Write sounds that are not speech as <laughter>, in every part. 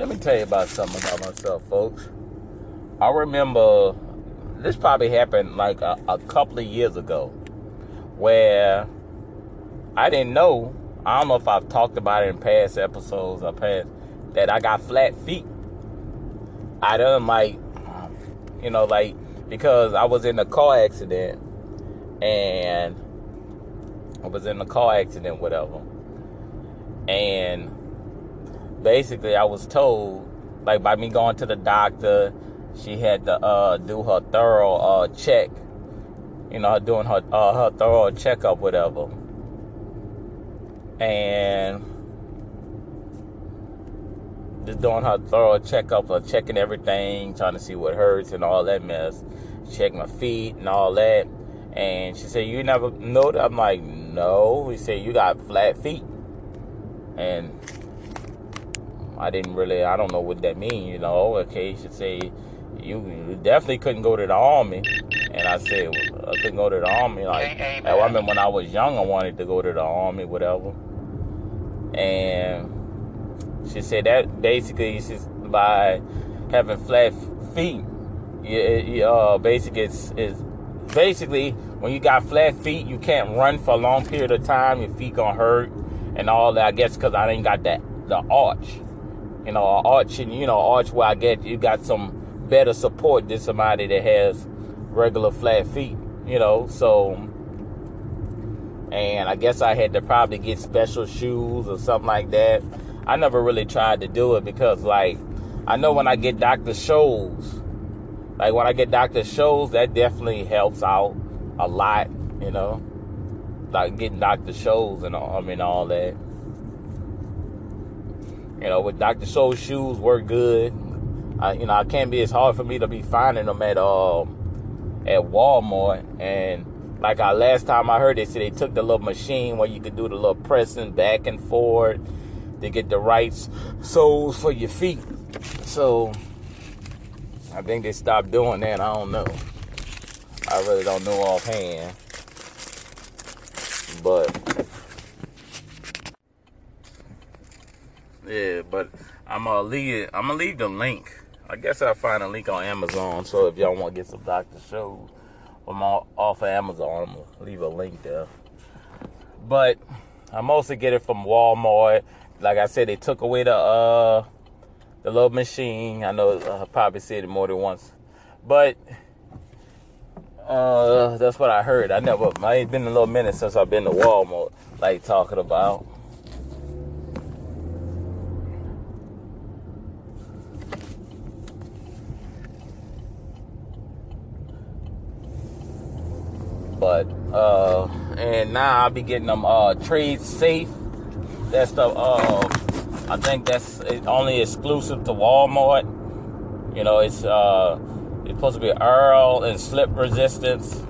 Let me tell you about something about myself, folks. I remember this probably happened like a, a couple of years ago where I didn't know. I don't know if I've talked about it in past episodes or past that I got flat feet. I done like, you know, like because I was in a car accident and I was in a car accident, whatever. And basically, I was told, like, by me going to the doctor, she had to uh, do her thorough uh, check. You know, doing her uh, her thorough checkup, whatever. And just doing her thorough checkup of checking everything, trying to see what hurts and all that mess. Check my feet and all that. And she said, You never know that? I'm like, No. He said, You got flat feet. And I didn't really, I don't know what that means, you know. Okay, she say, you, definitely couldn't go to the army. And I said, I couldn't go to the army. Like, I remember when I was young, I wanted to go to the army, whatever. And she said that basically, she's by having flat feet, you, uh, basically, it's, it's basically when you got flat feet, you can't run for a long period of time. Your feet gonna hurt and all that. I guess because I ain't got that the arch, you know, arch and you know arch where I get you got some better support than somebody that has regular flat feet, you know. So, and I guess I had to probably get special shoes or something like that. I never really tried to do it because like I know when I get Dr. Scholl's like when I get Dr. Scholl's, that definitely helps out a lot, you know. Like getting Dr. Scholl's and all, I mean all that. You know, with Dr. Scholl's shoes work good. I, you know, it can't be as hard for me to be finding them at um at Walmart. And like I last time I heard, they said they took the little machine where you could do the little pressing back and forth to get the right soles for your feet. So I think they stopped doing that. I don't know. I really don't know offhand. But yeah, but I'm gonna leave I'm gonna leave the link. I guess I'll find a link on Amazon. So if y'all want to get some Dr. Scholl from off of Amazon, I'm gonna leave a link there. But I mostly get it from Walmart. Like I said, they took away the uh the little machine. I know I probably said it more than once, but uh, that's what I heard. I never. It's been a little minute since I've been to Walmart, like talking about. But uh, and now I'll be getting them uh Tredsafe. That's the uh I think that's only exclusive to Walmart. You know, it's uh, it's supposed to be Earl and slip resistance.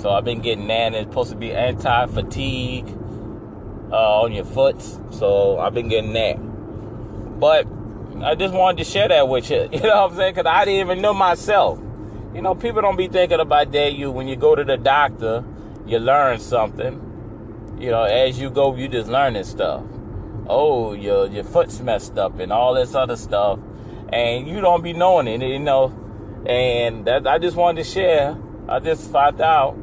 So I've been getting that. And it's supposed to be anti-fatigue uh, on your foot. So I've been getting that. But I just wanted to share that with you. <laughs> You know what I'm saying? Because I didn't even know myself. You know, people don't be thinking about that. You when you go to the doctor, you learn something. You know, as you go, you just learning stuff oh, your your foot's messed up and all this other stuff, and you don't be knowing it, you know. And that I just wanted to share. I just found out,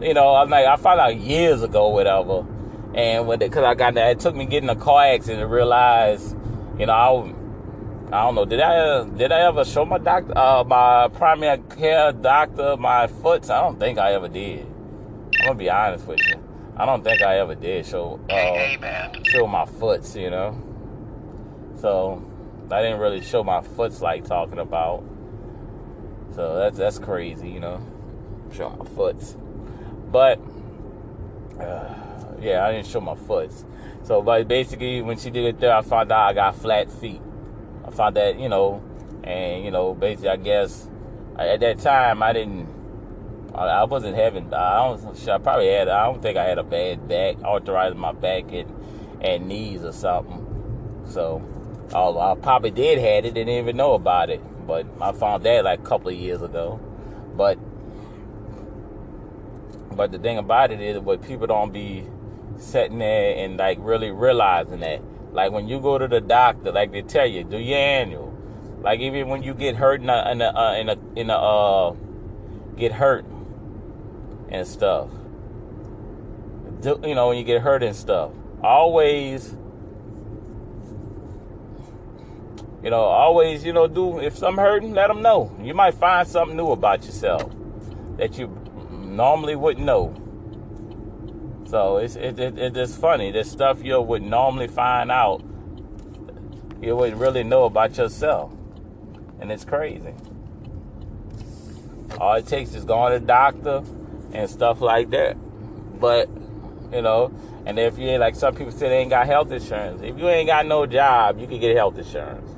you know, I'm like I found out years ago, whatever. And with it, cause I got that, it took me getting a car accident to realize, you know, I. I don't know. Did I did I ever show my doctor, uh, my primary care doctor, my foot? I don't think I ever did. I'm gonna be honest with you. I don't think I ever did show uh, show my foots, you know. So I didn't really show my foots like talking about. So that's that's crazy, you know. Show my foots, but uh, yeah, I didn't show my foots. So, but basically, when she did it there, I found out I got flat feet. I found that, you know, and you know, basically, I guess at that time I didn't I, wasn't having. I don't. I probably had. I don't think I had a bad back, arthritis my back and and knees or something. So, I probably did had it. Didn't even know about it. But I found that like a couple of years ago. But but the thing about it is, what people don't be sitting there and like really realizing that, Like when you go to the doctor, like they tell you, do your annual. Like even when you get hurt in a in a uh, in a, in a uh, get hurt and stuff. Do, you know when you get hurt and stuff. Always You know, always, you know, do if something hurting, let them know. You might find something new about yourself that you normally wouldn't know. So it's it, it, it is funny. This stuff you would normally find out, you wouldn't really know about yourself, and it's crazy. All it takes is going to the doctor and stuff like that. But you know, and if you ain't like some people say they ain't got health insurance. If you ain't got no job, you can get health insurance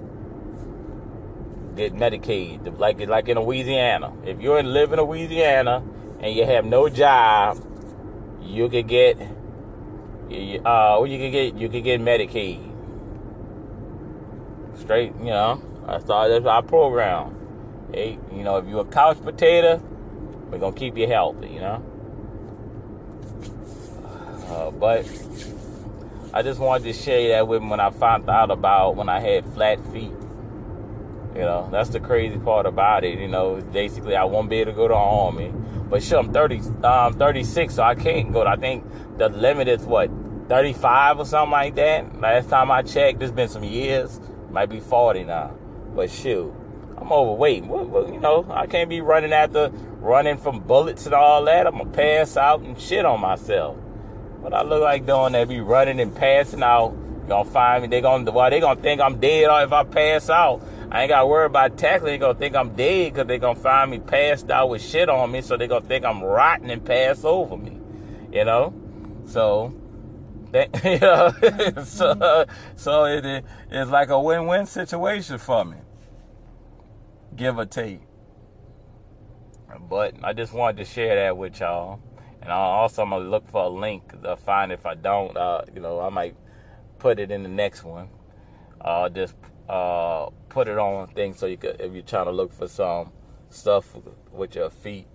get Medicaid, like like in Louisiana. If you're in live in Louisiana and you have no job, you could get uh you could get you could get Medicaid. Straight, you know. I thought that's our program. Hey, you know, if you're a couch potato, we're gonna keep you healthy, you know. Uh, but I just wanted to share that with when I found out about when I had flat feet. You know, that's the crazy part about it. You know, basically I won't be able to go to army. But sure, I'm 30, um, 36, so I can't go. To, I think the limit is what, 35 or something like that. Last time I checked, it's been some years. Might be 40 now. But shoot, I'm overweight. You know, I can't be running after, running from bullets and all that. I'm gonna pass out and shit on myself. What I look like doing that, be running and passing out. Gonna find me? They gonna, well, they gonna think I'm dead if I pass out. I ain't got to worry about tackling. They gonna think I'm dead because they gonna find me passed out with shit on me, so they gonna think I'm rotten and pass over me. You know, so <laughs> you know, <laughs> so so it, it's like a win-win situation for me, give or take. But I just wanted to share that with y'all, and I also I'm gonna look for a link to find. If I don't, uh, you know, I might put it in the next one. Uh, just uh, put it on things so you could, if you're trying to look for some stuff with your feet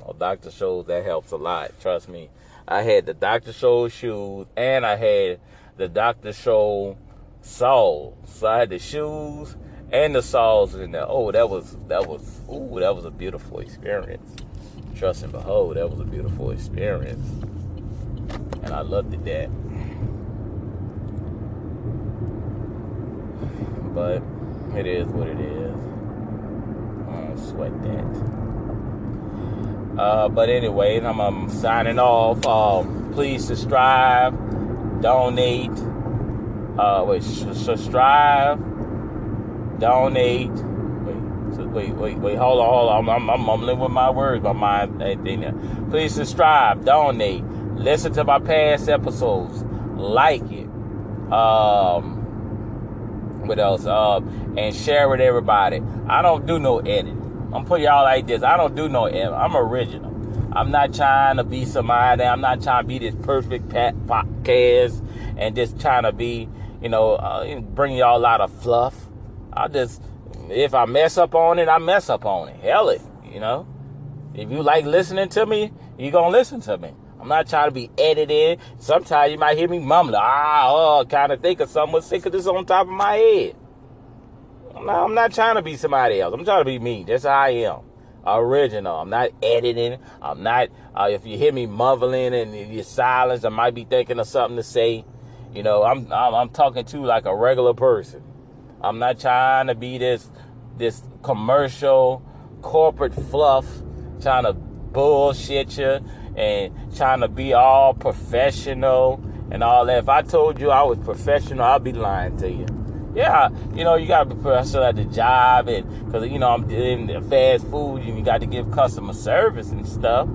or Dr. Scholl's, that helps a lot. Trust me. I had the Dr. Scholl shoes and I had the Dr. Scholl soles. So I had the shoes and the soles in there. Oh, that was that was ooh, that was a beautiful experience. Trust and behold, that was a beautiful experience. And I loved it that. But it is what it is. I don't sweat that. Uh, but anyway, I'm, I'm signing off. Um, please subscribe, donate, uh, wait, subscribe, donate. Wait, wait, wait, wait, hold on, hold on. I'm, I'm, mumbling with my words, my mind ain't there. Please subscribe, donate, listen to my past episodes, like it. Um, what else? Uh, and share with everybody. I don't do no edit. I'm putting y'all like this. I don't do no edit. I'm original. I'm not trying to be somebody. I'm not trying to be this perfect podcast and just trying to be, you know, uh, bring y'all a lot of fluff. I just, if I mess up on it, I mess up on it. Hell it, you know. If you like listening to me, you gonna listen to me. I'm not trying to be edited. Sometimes you might hear me mumbling, ah, oh, kind of think of something sick of this on top of my head. Not, I'm not trying to be somebody else. I'm trying to be me. That's how I am. Original. I'm not editing. I'm not, uh, if you hear me mumbling and you're silent, I might be thinking of something to say. You know, I'm, I'm, I'm talking to like a regular person. I'm not trying to be this, this commercial, corporate fluff, trying to bullshit you and trying to be all professional and all that. If I told you I was professional, I'd be lying to you. Yeah, you know, you gotta be professional at the job, and because you know I'm in fast food, and you got to give customer service and stuff.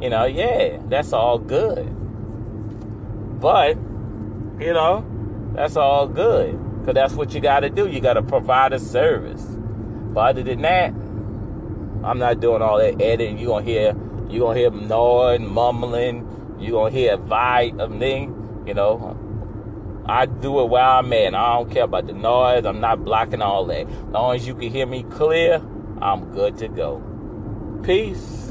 You know, yeah, that's all good. But you know, that's all good because that's what you got to do. You got to provide a service. But other than that, I'm not doing all that editing. You gonna hear you're gonna hear gnawing, mumbling. You're gonna hear a vibe of me. You know, I do it where I'm at. I don't care about the noise. I'm not blocking all that. As long as you can hear me clear, I'm good to go. Peace.